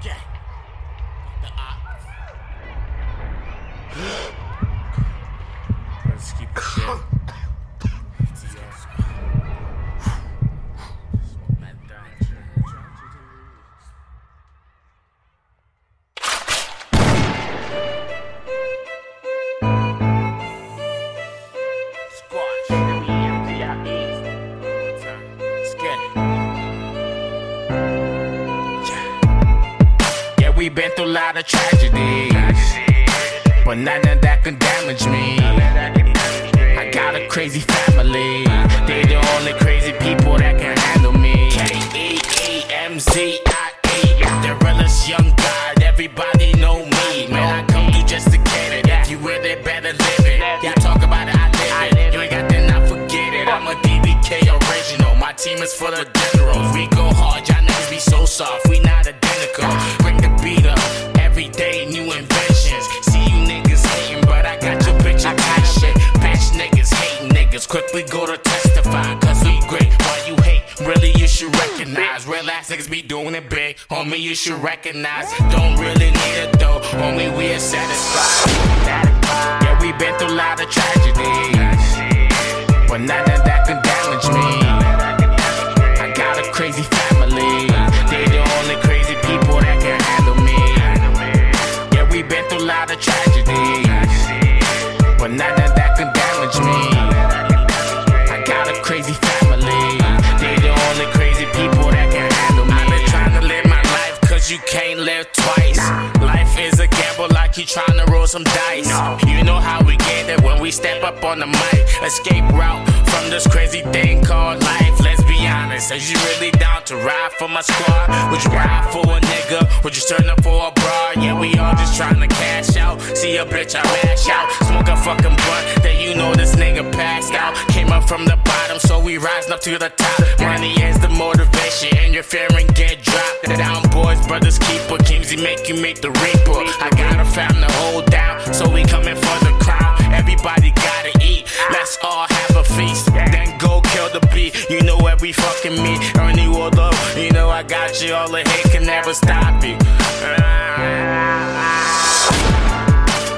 Okay. Lot of tragedies, but none of that can damage me. I got a crazy family, they the only crazy people that can handle me. K E E M Z I E, the realest young god, everybody know me. Man, I come through just to get it. If you with it, better live it. Yeah, talk about it, I live it. You ain't got that, not forget it. I'm a DBK original. My team is full of generals. We go hard, y'all be so soft. We not identical. Bring the beat up. Every day, new inventions. See you niggas hating, but I got your bitch in tight shit. Bitch niggas hating niggas. Quickly go to testify, cause we great. Why you hate? Really, you should recognize. Real ass niggas be doing it big. Homie, you should recognize. Don't really need it though. Homie, we are satisfied. Yeah, we been through a lot of tragedies. But none of that can damage me. Family. They the only crazy people that can handle me. Yeah, we been through a lot of tragedies. But none of that can damage me. I got a crazy family. They the only crazy people that can handle me. I've been trying to live my life cause you can't live twice. Life is a gamble like you trying to roll some dice. You know how we get it when we step up on the mic. Escape route from this crazy thing honest, you really down to ride for my squad? Would you ride for a nigga? Would you turn up for a broad? Yeah, we all just trying to cash out. See a bitch, I mash out. Smoke a fucking blunt, then you know this nigga passed out. Came up from the bottom, so we rising up to the top. Money is the motivation, and your fearing get dropped. Down boys, brothers, keeper. Keemzie make you make the reaper. I got a fam to hold down, so we coming for the crown. Everybody gotta eat, let's all the beat. You know where we fucking me. Ernie Wardlow, you know I got you. All the hate can never stop you.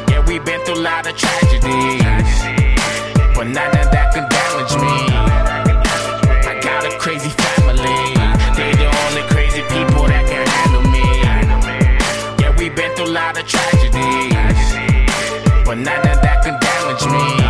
Yeah, we've been through a lot of tragedies, but none of that can damage me. I got a crazy family. They the only crazy people that can handle me. Yeah, we've been through a lot of tragedies, but none of that can damage me.